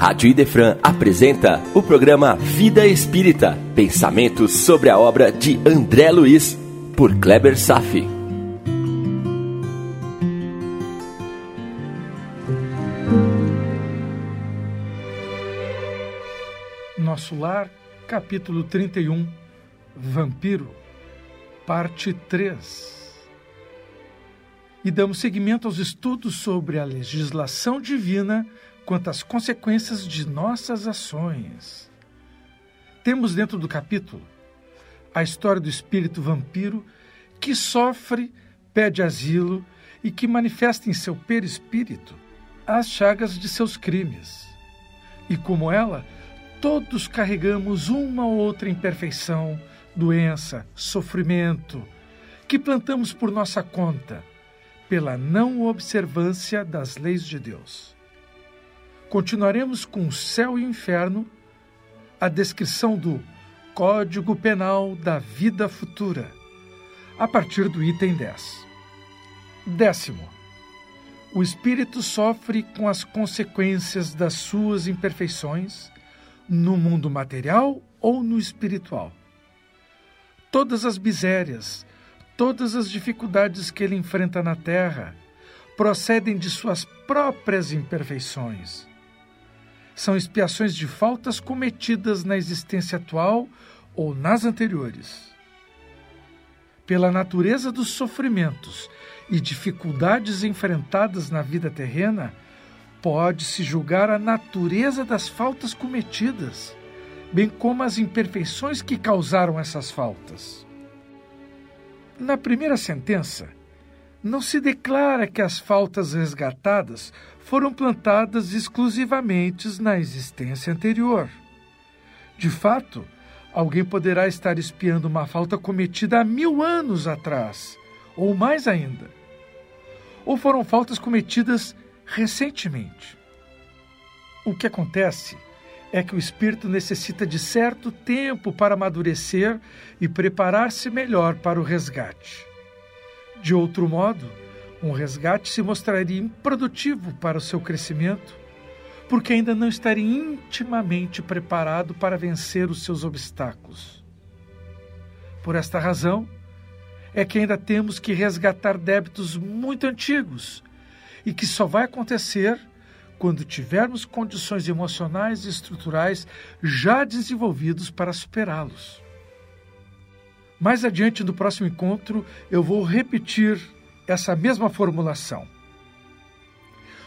Rádio Idefran apresenta o programa Vida Espírita, pensamentos sobre a obra de André Luiz, por Kleber Safi. Nosso Lar, capítulo 31, Vampiro, parte 3 e damos seguimento aos estudos sobre a legislação divina quanto às consequências de nossas ações. Temos dentro do capítulo a história do espírito vampiro que sofre, pede asilo e que manifesta em seu perispírito as chagas de seus crimes. E como ela, todos carregamos uma ou outra imperfeição, doença, sofrimento, que plantamos por nossa conta pela não observância das leis de Deus. Continuaremos com céu e inferno, a descrição do Código Penal da Vida Futura, a partir do item 10. Décimo. O espírito sofre com as consequências das suas imperfeições no mundo material ou no espiritual. Todas as misérias, Todas as dificuldades que ele enfrenta na terra procedem de suas próprias imperfeições. São expiações de faltas cometidas na existência atual ou nas anteriores. Pela natureza dos sofrimentos e dificuldades enfrentadas na vida terrena, pode-se julgar a natureza das faltas cometidas, bem como as imperfeições que causaram essas faltas. Na primeira sentença, não se declara que as faltas resgatadas foram plantadas exclusivamente na existência anterior. De fato, alguém poderá estar espiando uma falta cometida há mil anos atrás, ou mais ainda. Ou foram faltas cometidas recentemente. O que acontece é que o espírito necessita de certo tempo para amadurecer e preparar-se melhor para o resgate. De outro modo, um resgate se mostraria improdutivo para o seu crescimento, porque ainda não estaria intimamente preparado para vencer os seus obstáculos. Por esta razão, é que ainda temos que resgatar débitos muito antigos e que só vai acontecer quando tivermos condições emocionais e estruturais já desenvolvidos para superá-los. Mais adiante, no próximo encontro, eu vou repetir essa mesma formulação.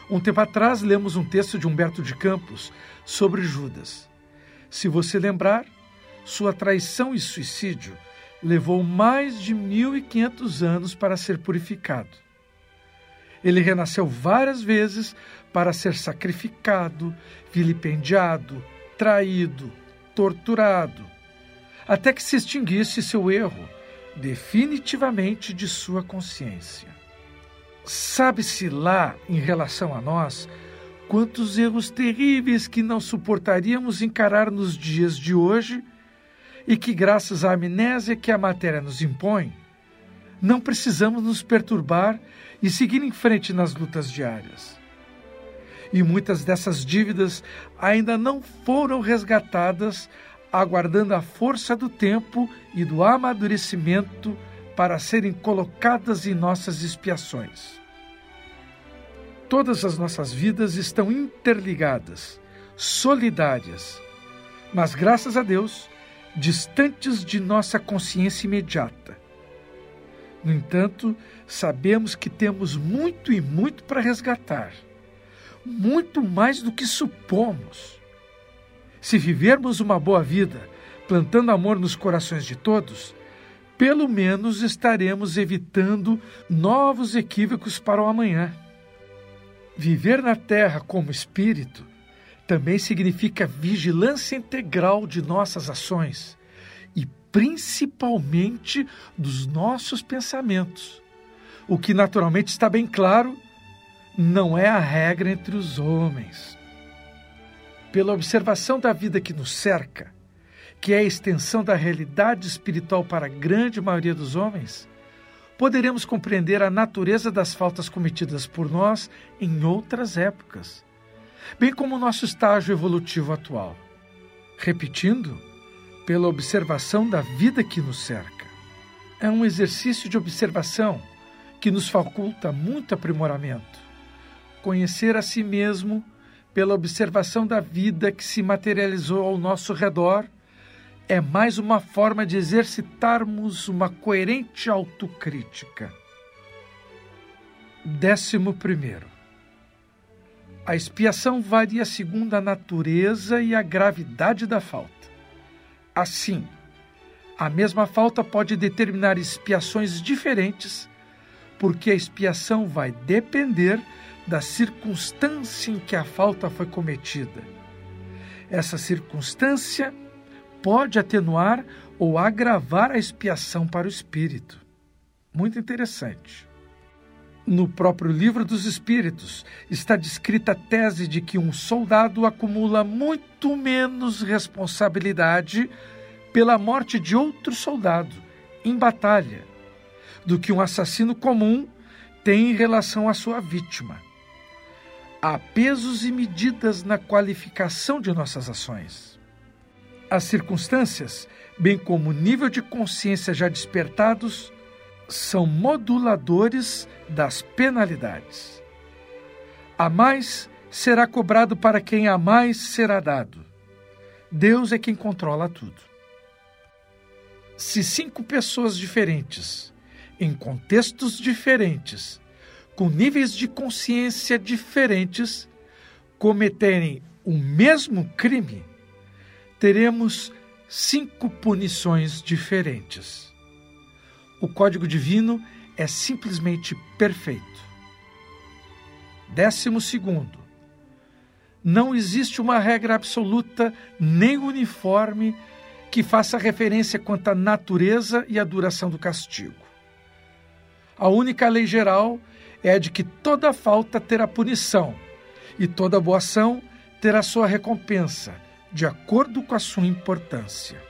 Um tempo atrás, lemos um texto de Humberto de Campos sobre Judas. Se você lembrar, sua traição e suicídio levou mais de 1.500 anos para ser purificado. Ele renasceu várias vezes para ser sacrificado, vilipendiado, traído, torturado, até que se extinguisse seu erro definitivamente de sua consciência. Sabe-se lá, em relação a nós, quantos erros terríveis que não suportaríamos encarar nos dias de hoje e que, graças à amnésia que a matéria nos impõe, não precisamos nos perturbar e seguir em frente nas lutas diárias. E muitas dessas dívidas ainda não foram resgatadas, aguardando a força do tempo e do amadurecimento para serem colocadas em nossas expiações. Todas as nossas vidas estão interligadas, solidárias, mas graças a Deus, distantes de nossa consciência imediata no entanto, sabemos que temos muito e muito para resgatar, muito mais do que supomos. Se vivermos uma boa vida, plantando amor nos corações de todos, pelo menos estaremos evitando novos equívocos para o amanhã. Viver na Terra como espírito também significa vigilância integral de nossas ações principalmente dos nossos pensamentos. O que naturalmente está bem claro, não é a regra entre os homens. Pela observação da vida que nos cerca, que é a extensão da realidade espiritual para a grande maioria dos homens, poderemos compreender a natureza das faltas cometidas por nós em outras épocas, bem como o nosso estágio evolutivo atual. Repetindo, pela observação da vida que nos cerca. É um exercício de observação que nos faculta muito aprimoramento. Conhecer a si mesmo pela observação da vida que se materializou ao nosso redor é mais uma forma de exercitarmos uma coerente autocrítica. Décimo primeiro. A expiação varia segundo a natureza e a gravidade da falta. Assim, a mesma falta pode determinar expiações diferentes, porque a expiação vai depender da circunstância em que a falta foi cometida. Essa circunstância pode atenuar ou agravar a expiação para o espírito. Muito interessante. No próprio Livro dos Espíritos está descrita a tese de que um soldado acumula muito menos responsabilidade pela morte de outro soldado em batalha do que um assassino comum tem em relação à sua vítima. Há pesos e medidas na qualificação de nossas ações. As circunstâncias, bem como o nível de consciência já despertados, são moduladores das penalidades. A mais será cobrado para quem a mais será dado. Deus é quem controla tudo. Se cinco pessoas diferentes, em contextos diferentes, com níveis de consciência diferentes, cometerem o mesmo crime, teremos cinco punições diferentes o código divino é simplesmente perfeito. Décimo segundo, não existe uma regra absoluta nem uniforme que faça referência quanto à natureza e à duração do castigo. A única lei geral é a de que toda falta terá punição e toda boa ação terá sua recompensa, de acordo com a sua importância.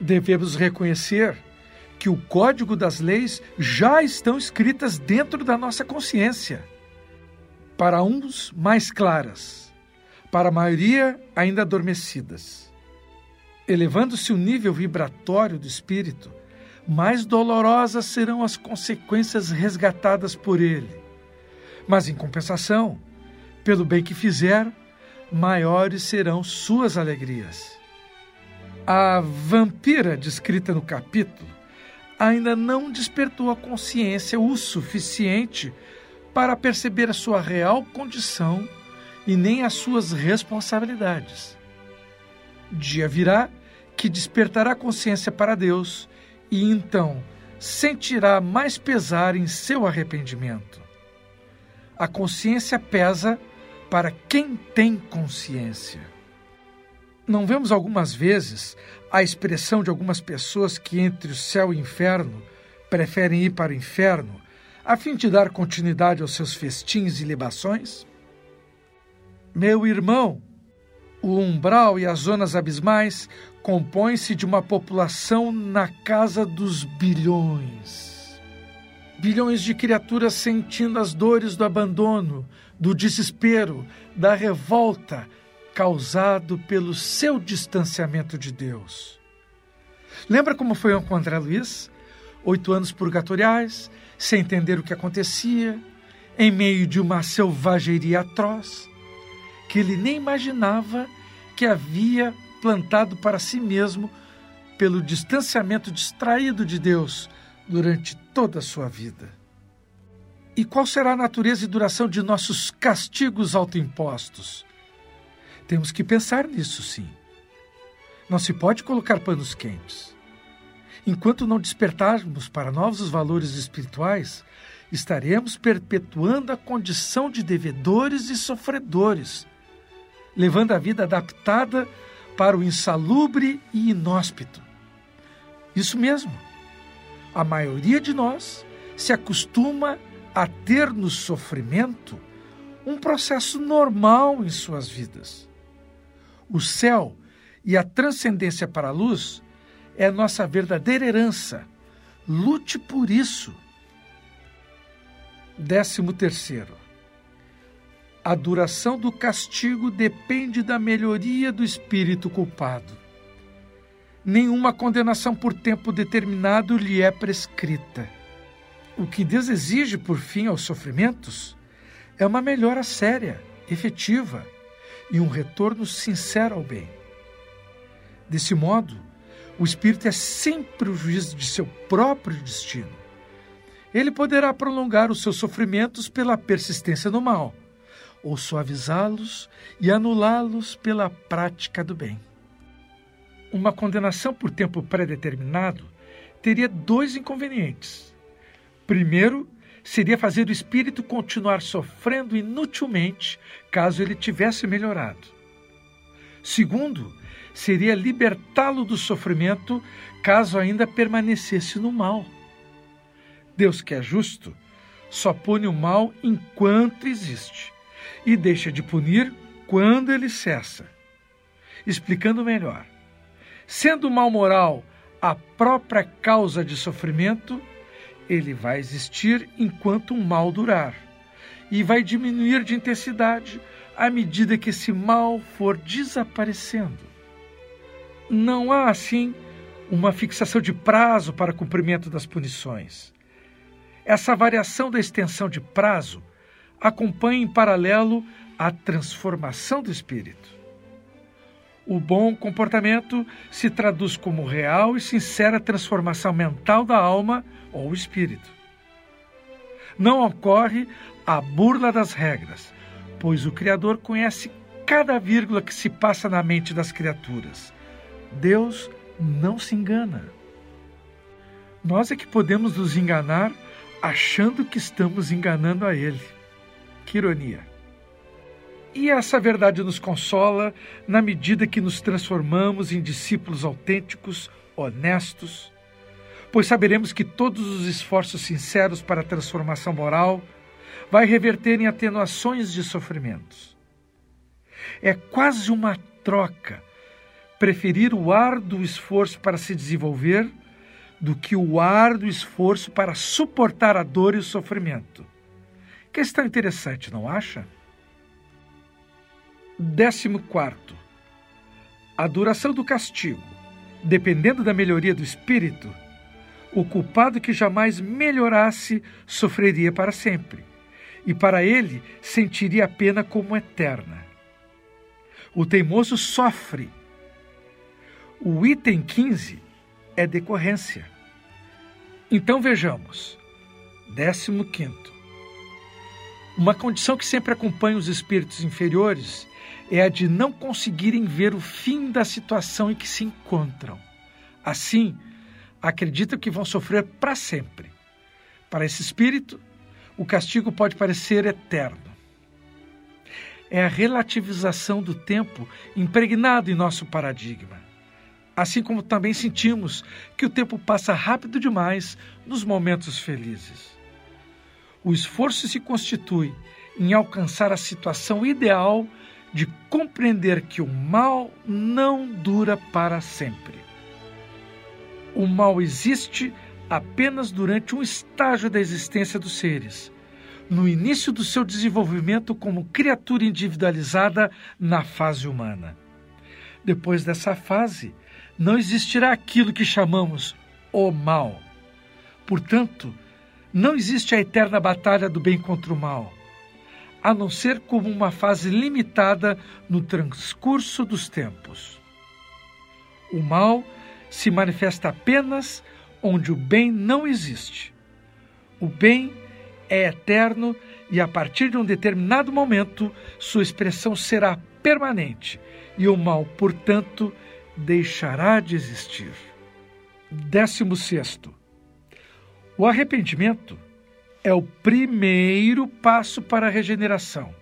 Devemos reconhecer que o código das leis já estão escritas dentro da nossa consciência. Para uns, mais claras, para a maioria, ainda adormecidas. Elevando-se o nível vibratório do espírito, mais dolorosas serão as consequências resgatadas por ele. Mas, em compensação, pelo bem que fizer, maiores serão suas alegrias. A vampira descrita no capítulo ainda não despertou a consciência o suficiente para perceber a sua real condição e nem as suas responsabilidades. Dia virá que despertará consciência para Deus e então sentirá mais pesar em seu arrependimento. A consciência pesa para quem tem consciência. Não vemos algumas vezes a expressão de algumas pessoas que entre o céu e o inferno preferem ir para o inferno a fim de dar continuidade aos seus festins e libações? Meu irmão, o umbral e as zonas abismais compõem-se de uma população na casa dos bilhões. Bilhões de criaturas sentindo as dores do abandono, do desespero, da revolta, causado pelo seu distanciamento de Deus. Lembra como foi com André Luiz? Oito anos purgatoriais, sem entender o que acontecia, em meio de uma selvageria atroz, que ele nem imaginava que havia plantado para si mesmo pelo distanciamento distraído de Deus durante toda a sua vida. E qual será a natureza e duração de nossos castigos autoimpostos? Temos que pensar nisso, sim. Não se pode colocar panos quentes. Enquanto não despertarmos para novos valores espirituais, estaremos perpetuando a condição de devedores e sofredores, levando a vida adaptada para o insalubre e inóspito. Isso mesmo. A maioria de nós se acostuma a ter no sofrimento um processo normal em suas vidas. O céu e a transcendência para a luz é nossa verdadeira herança. Lute por isso. Décimo terceiro. A duração do castigo depende da melhoria do espírito culpado. Nenhuma condenação por tempo determinado lhe é prescrita. O que Deus exige por fim aos sofrimentos é uma melhora séria, efetiva e um retorno sincero ao bem. Desse modo, o espírito é sempre o juiz de seu próprio destino. Ele poderá prolongar os seus sofrimentos pela persistência no mal, ou suavizá-los e anulá-los pela prática do bem. Uma condenação por tempo pré-determinado teria dois inconvenientes. Primeiro, seria fazer o espírito continuar sofrendo inutilmente caso ele tivesse melhorado. Segundo, seria libertá-lo do sofrimento caso ainda permanecesse no mal. Deus, que é justo, só pune o mal enquanto existe e deixa de punir quando ele cessa. Explicando melhor, sendo o mal moral a própria causa de sofrimento, ele vai existir enquanto o mal durar e vai diminuir de intensidade à medida que esse mal for desaparecendo. Não há, assim, uma fixação de prazo para cumprimento das punições. Essa variação da extensão de prazo acompanha em paralelo a transformação do espírito. O bom comportamento se traduz como real e sincera transformação mental da alma ou espírito. Não ocorre a burla das regras, pois o Criador conhece cada vírgula que se passa na mente das criaturas. Deus não se engana. Nós é que podemos nos enganar achando que estamos enganando a Ele. Que ironia! E essa verdade nos consola na medida que nos transformamos em discípulos autênticos, honestos, pois saberemos que todos os esforços sinceros para a transformação moral vai reverter em atenuações de sofrimentos. É quase uma troca preferir o árduo esforço para se desenvolver do que o árduo esforço para suportar a dor e o sofrimento. Questão interessante, não acha? Décimo quarto. A duração do castigo, dependendo da melhoria do espírito, o culpado que jamais melhorasse sofreria para sempre, e para ele sentiria a pena como eterna. O teimoso sofre. O item 15 é decorrência. Então vejamos. Décimo quinto. Uma condição que sempre acompanha os espíritos inferiores é a de não conseguirem ver o fim da situação em que se encontram. Assim, acreditam que vão sofrer para sempre. Para esse espírito, o castigo pode parecer eterno. É a relativização do tempo impregnado em nosso paradigma. Assim como também sentimos que o tempo passa rápido demais nos momentos felizes. O esforço se constitui em alcançar a situação ideal de compreender que o mal não dura para sempre. O mal existe apenas durante um estágio da existência dos seres, no início do seu desenvolvimento como criatura individualizada na fase humana. Depois dessa fase, não existirá aquilo que chamamos o mal. Portanto, não existe a eterna batalha do bem contra o mal, a não ser como uma fase limitada no transcurso dos tempos. O mal se manifesta apenas onde o bem não existe. O bem é eterno e, a partir de um determinado momento, sua expressão será permanente e o mal, portanto, deixará de existir. Décimo sexto. O arrependimento é o primeiro passo para a regeneração,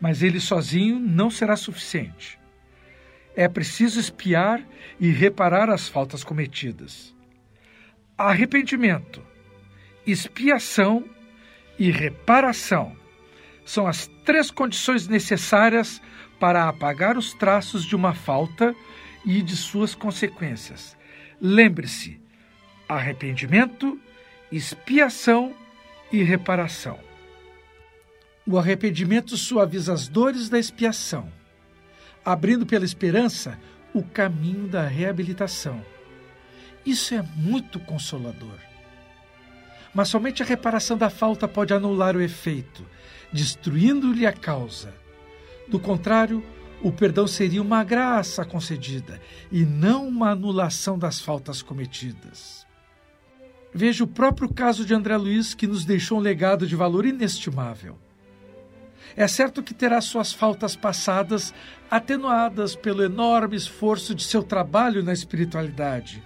mas ele sozinho não será suficiente é preciso espiar e reparar as faltas cometidas. Arrependimento, expiação e reparação são as três condições necessárias para apagar os traços de uma falta e de suas consequências. Lembre-se: arrependimento, expiação e reparação. O arrependimento suaviza as dores da expiação, abrindo pela esperança o caminho da reabilitação. Isso é muito consolador. Mas somente a reparação da falta pode anular o efeito, destruindo-lhe a causa. Do contrário, o perdão seria uma graça concedida e não uma anulação das faltas cometidas. Veja o próprio caso de André Luiz, que nos deixou um legado de valor inestimável. É certo que terá suas faltas passadas atenuadas pelo enorme esforço de seu trabalho na espiritualidade,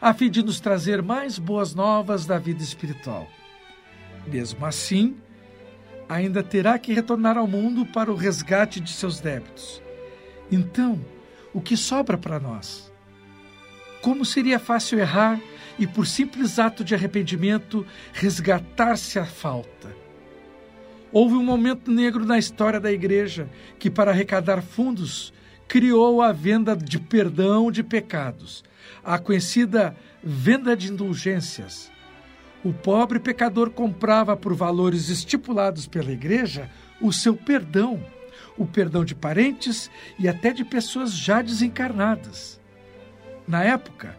a fim de nos trazer mais boas novas da vida espiritual. Mesmo assim, ainda terá que retornar ao mundo para o resgate de seus débitos. Então, o que sobra para nós? Como seria fácil errar e, por simples ato de arrependimento, resgatar-se a falta? Houve um momento negro na história da igreja que, para arrecadar fundos, criou a venda de perdão de pecados, a conhecida venda de indulgências. O pobre pecador comprava por valores estipulados pela igreja o seu perdão, o perdão de parentes e até de pessoas já desencarnadas. Na época,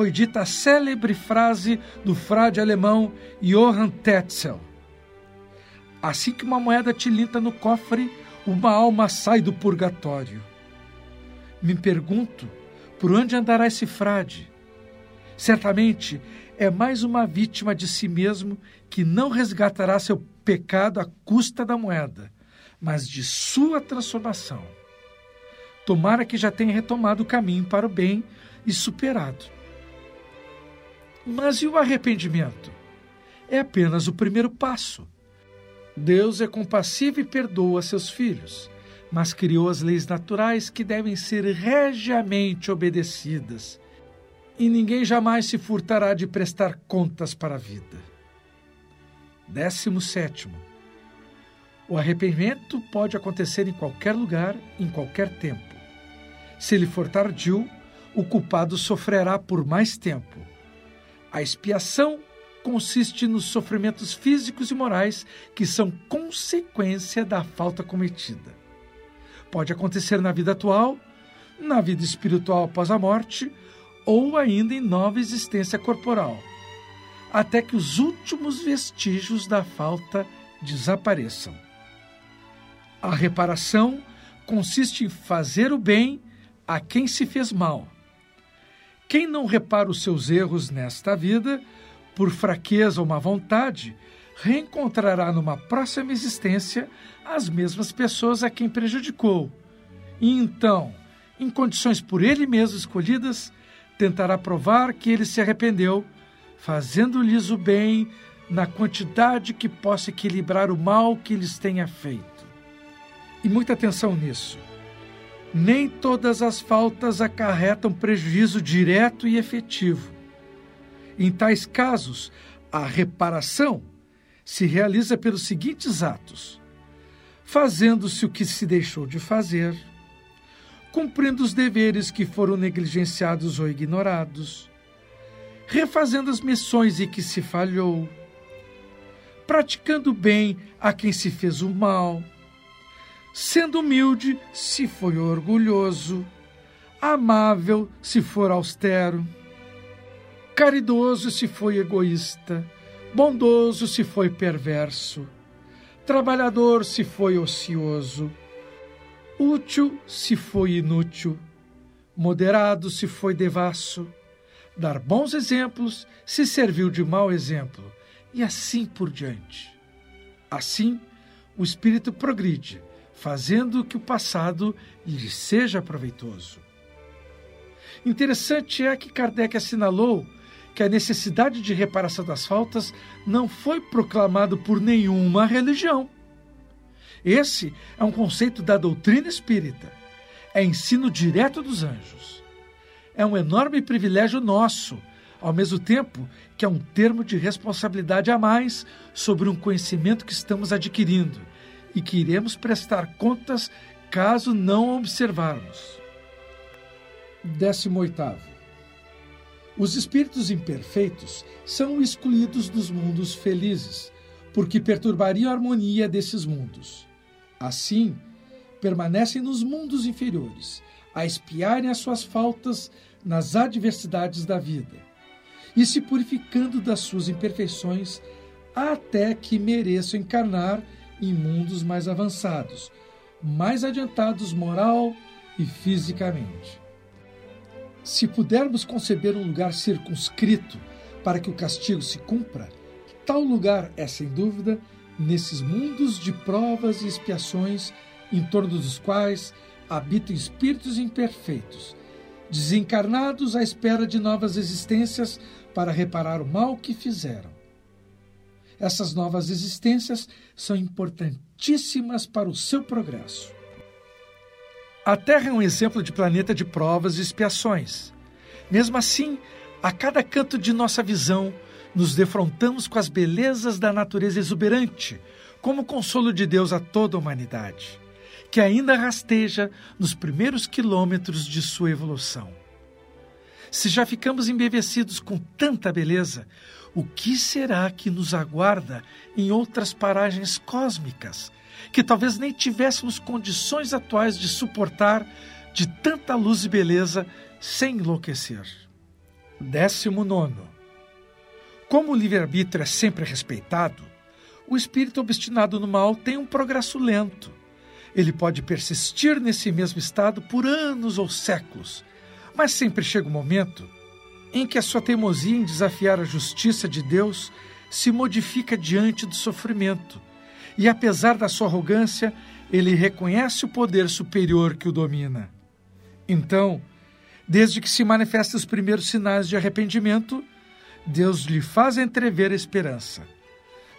foi dita a célebre frase do frade alemão Johann Tetzel: Assim que uma moeda tilinta no cofre, uma alma sai do purgatório. Me pergunto por onde andará esse frade? Certamente é mais uma vítima de si mesmo que não resgatará seu pecado à custa da moeda, mas de sua transformação. Tomara que já tenha retomado o caminho para o bem e superado. Mas e o arrependimento? É apenas o primeiro passo. Deus é compassivo e perdoa seus filhos, mas criou as leis naturais que devem ser regiamente obedecidas. E ninguém jamais se furtará de prestar contas para a vida. Décimo sétimo. O arrependimento pode acontecer em qualquer lugar, em qualquer tempo. Se ele for tardio, o culpado sofrerá por mais tempo. A expiação consiste nos sofrimentos físicos e morais que são consequência da falta cometida. Pode acontecer na vida atual, na vida espiritual após a morte ou ainda em nova existência corporal, até que os últimos vestígios da falta desapareçam. A reparação consiste em fazer o bem a quem se fez mal. Quem não repara os seus erros nesta vida por fraqueza ou má vontade, reencontrará numa próxima existência as mesmas pessoas a quem prejudicou. E então, em condições por ele mesmo escolhidas, tentará provar que ele se arrependeu, fazendo-lhes o bem na quantidade que possa equilibrar o mal que lhes tenha feito. E muita atenção nisso. Nem todas as faltas acarretam prejuízo direto e efetivo. Em tais casos, a reparação se realiza pelos seguintes atos: fazendo-se o que se deixou de fazer, cumprindo os deveres que foram negligenciados ou ignorados, refazendo as missões em que se falhou, praticando bem a quem se fez o mal, sendo humilde se foi orgulhoso, amável se for austero caridoso se foi egoísta, bondoso se foi perverso, trabalhador se foi ocioso, útil se foi inútil, moderado se foi devasso, dar bons exemplos se serviu de mau exemplo, e assim por diante. Assim, o espírito progride, fazendo que o passado lhe seja proveitoso. Interessante é que Kardec assinalou que a necessidade de reparação das faltas não foi proclamado por nenhuma religião. Esse é um conceito da doutrina espírita. É ensino direto dos anjos. É um enorme privilégio nosso, ao mesmo tempo que é um termo de responsabilidade a mais sobre um conhecimento que estamos adquirindo e que iremos prestar contas caso não observarmos. 18. Os espíritos imperfeitos são excluídos dos mundos felizes, porque perturbariam a harmonia desses mundos. Assim, permanecem nos mundos inferiores, a espiarem as suas faltas nas adversidades da vida e se purificando das suas imperfeições até que mereçam encarnar em mundos mais avançados, mais adiantados moral e fisicamente. Se pudermos conceber um lugar circunscrito para que o castigo se cumpra, tal lugar é, sem dúvida, nesses mundos de provas e expiações em torno dos quais habitam espíritos imperfeitos, desencarnados à espera de novas existências para reparar o mal que fizeram. Essas novas existências são importantíssimas para o seu progresso. A Terra é um exemplo de planeta de provas e expiações. Mesmo assim, a cada canto de nossa visão, nos defrontamos com as belezas da natureza exuberante, como consolo de Deus a toda a humanidade, que ainda rasteja nos primeiros quilômetros de sua evolução. Se já ficamos embevecidos com tanta beleza, o que será que nos aguarda em outras paragens cósmicas, que talvez nem tivéssemos condições atuais de suportar de tanta luz e beleza sem enlouquecer? Décimo nono. Como o livre-arbítrio é sempre respeitado, o espírito obstinado no mal tem um progresso lento. Ele pode persistir nesse mesmo estado por anos ou séculos, mas sempre chega o um momento em que a sua teimosia em desafiar a justiça de Deus se modifica diante do sofrimento. E apesar da sua arrogância, ele reconhece o poder superior que o domina. Então, desde que se manifestam os primeiros sinais de arrependimento, Deus lhe faz entrever a esperança.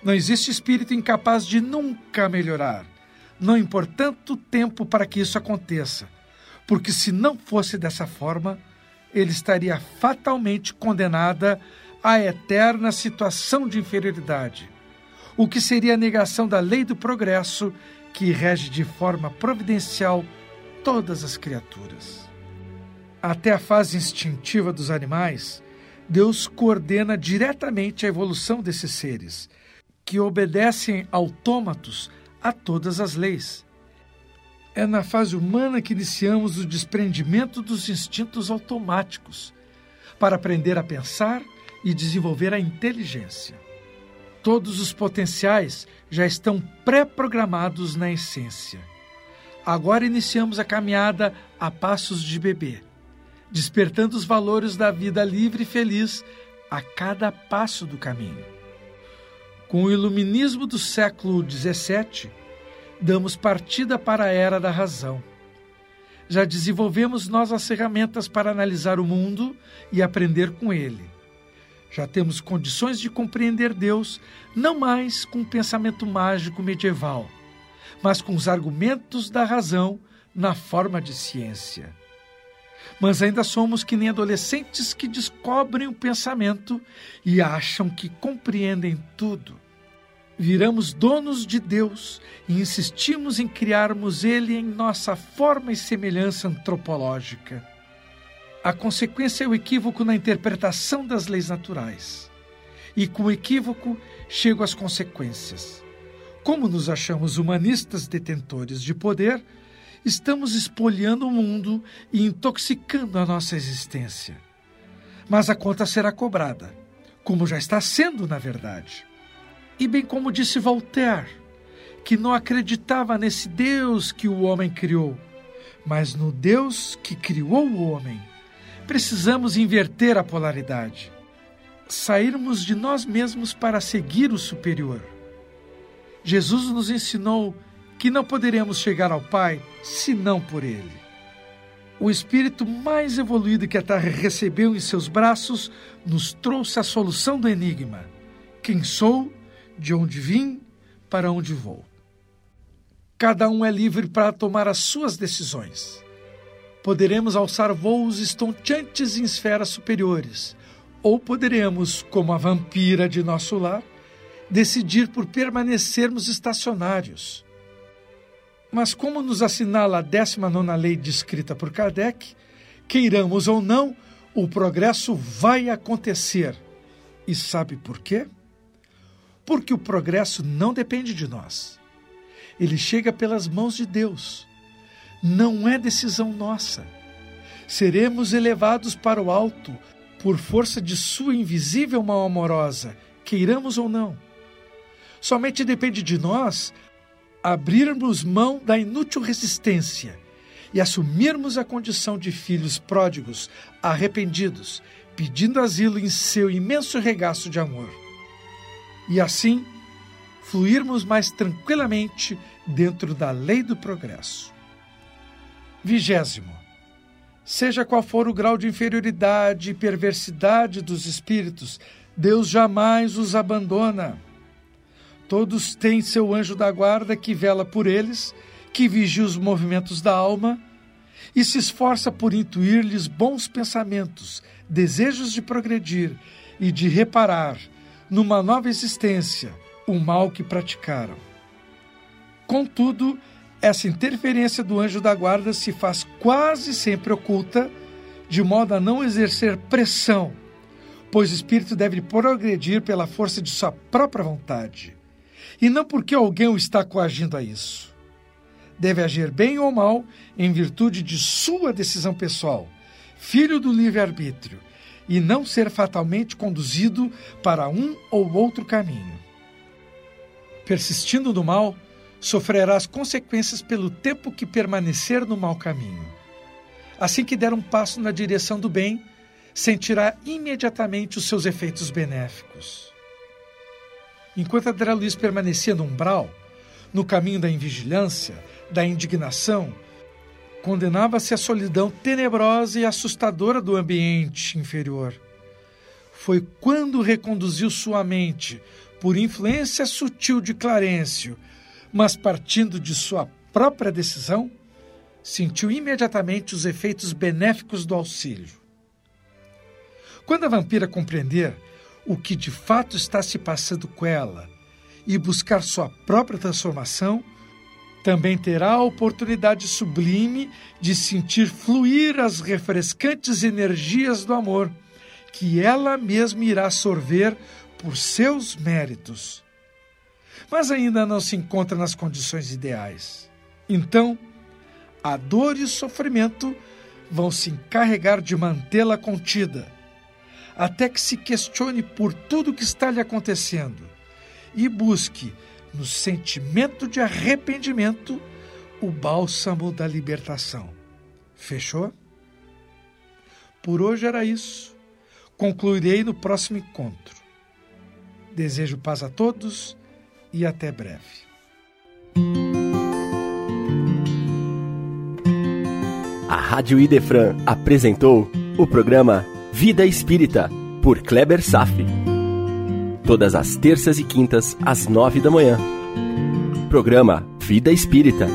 Não existe espírito incapaz de nunca melhorar, não importa o tempo para que isso aconteça, porque se não fosse dessa forma, ele estaria fatalmente condenada à eterna situação de inferioridade, o que seria a negação da lei do progresso que rege de forma providencial todas as criaturas. Até a fase instintiva dos animais, Deus coordena diretamente a evolução desses seres, que obedecem autômatos a todas as leis é na fase humana que iniciamos o desprendimento dos instintos automáticos para aprender a pensar e desenvolver a inteligência. Todos os potenciais já estão pré-programados na essência. Agora iniciamos a caminhada a passos de bebê, despertando os valores da vida livre e feliz a cada passo do caminho. Com o iluminismo do século XVII, damos partida para a era da razão. Já desenvolvemos nós as ferramentas para analisar o mundo e aprender com ele. Já temos condições de compreender Deus não mais com o pensamento mágico medieval, mas com os argumentos da razão na forma de ciência. Mas ainda somos que nem adolescentes que descobrem o pensamento e acham que compreendem tudo viramos donos de Deus e insistimos em criarmos Ele em nossa forma e semelhança antropológica. A consequência é o equívoco na interpretação das leis naturais. E com o equívoco chegam as consequências. Como nos achamos humanistas detentores de poder, estamos espoliando o mundo e intoxicando a nossa existência. Mas a conta será cobrada, como já está sendo, na verdade. E bem como disse Voltaire, que não acreditava nesse Deus que o homem criou, mas no Deus que criou o homem. Precisamos inverter a polaridade, sairmos de nós mesmos para seguir o superior. Jesus nos ensinou que não poderemos chegar ao Pai senão por Ele. O espírito mais evoluído que a Terra recebeu em seus braços nos trouxe a solução do enigma: quem sou de onde vim, para onde vou. Cada um é livre para tomar as suas decisões. Poderemos alçar voos estonteantes em esferas superiores, ou poderemos, como a vampira de nosso lar, decidir por permanecermos estacionários. Mas, como nos assinala a 19 lei descrita por Kardec, queiramos ou não, o progresso vai acontecer. E sabe por quê? Porque o progresso não depende de nós. Ele chega pelas mãos de Deus. Não é decisão nossa. Seremos elevados para o alto por força de Sua invisível mão amorosa, queiramos ou não. Somente depende de nós abrirmos mão da inútil resistência e assumirmos a condição de filhos pródigos, arrependidos, pedindo asilo em seu imenso regaço de amor. E assim, fluirmos mais tranquilamente dentro da lei do progresso. Vigésimo. Seja qual for o grau de inferioridade e perversidade dos espíritos, Deus jamais os abandona. Todos têm seu anjo da guarda que vela por eles, que vigia os movimentos da alma e se esforça por intuir-lhes bons pensamentos, desejos de progredir e de reparar, numa nova existência, o mal que praticaram. Contudo, essa interferência do anjo da guarda se faz quase sempre oculta, de modo a não exercer pressão, pois o espírito deve progredir pela força de sua própria vontade e não porque alguém o está coagindo a isso. Deve agir bem ou mal em virtude de sua decisão pessoal, filho do livre-arbítrio, e não ser fatalmente conduzido para um ou outro caminho. Persistindo no mal, sofrerá as consequências pelo tempo que permanecer no mau caminho. Assim que der um passo na direção do bem, sentirá imediatamente os seus efeitos benéficos. Enquanto André Luiz permanecia no umbral, no caminho da invigilância, da indignação, condenava-se à solidão tenebrosa e assustadora do ambiente inferior. Foi quando reconduziu sua mente, por influência sutil de Clarencio, mas partindo de sua própria decisão, sentiu imediatamente os efeitos benéficos do auxílio. Quando a vampira compreender o que de fato está se passando com ela e buscar sua própria transformação, também terá a oportunidade sublime de sentir fluir as refrescantes energias do amor, que ela mesma irá sorver por seus méritos. Mas ainda não se encontra nas condições ideais. Então, a dor e o sofrimento vão se encarregar de mantê-la contida até que se questione por tudo o que está lhe acontecendo e busque, no sentimento de arrependimento, o bálsamo da libertação. Fechou? Por hoje era isso. Concluirei no próximo encontro. Desejo paz a todos e até breve. A Rádio Idefran apresentou o programa Vida Espírita, por Kleber Safi. Todas as terças e quintas, às nove da manhã. Programa Vida Espírita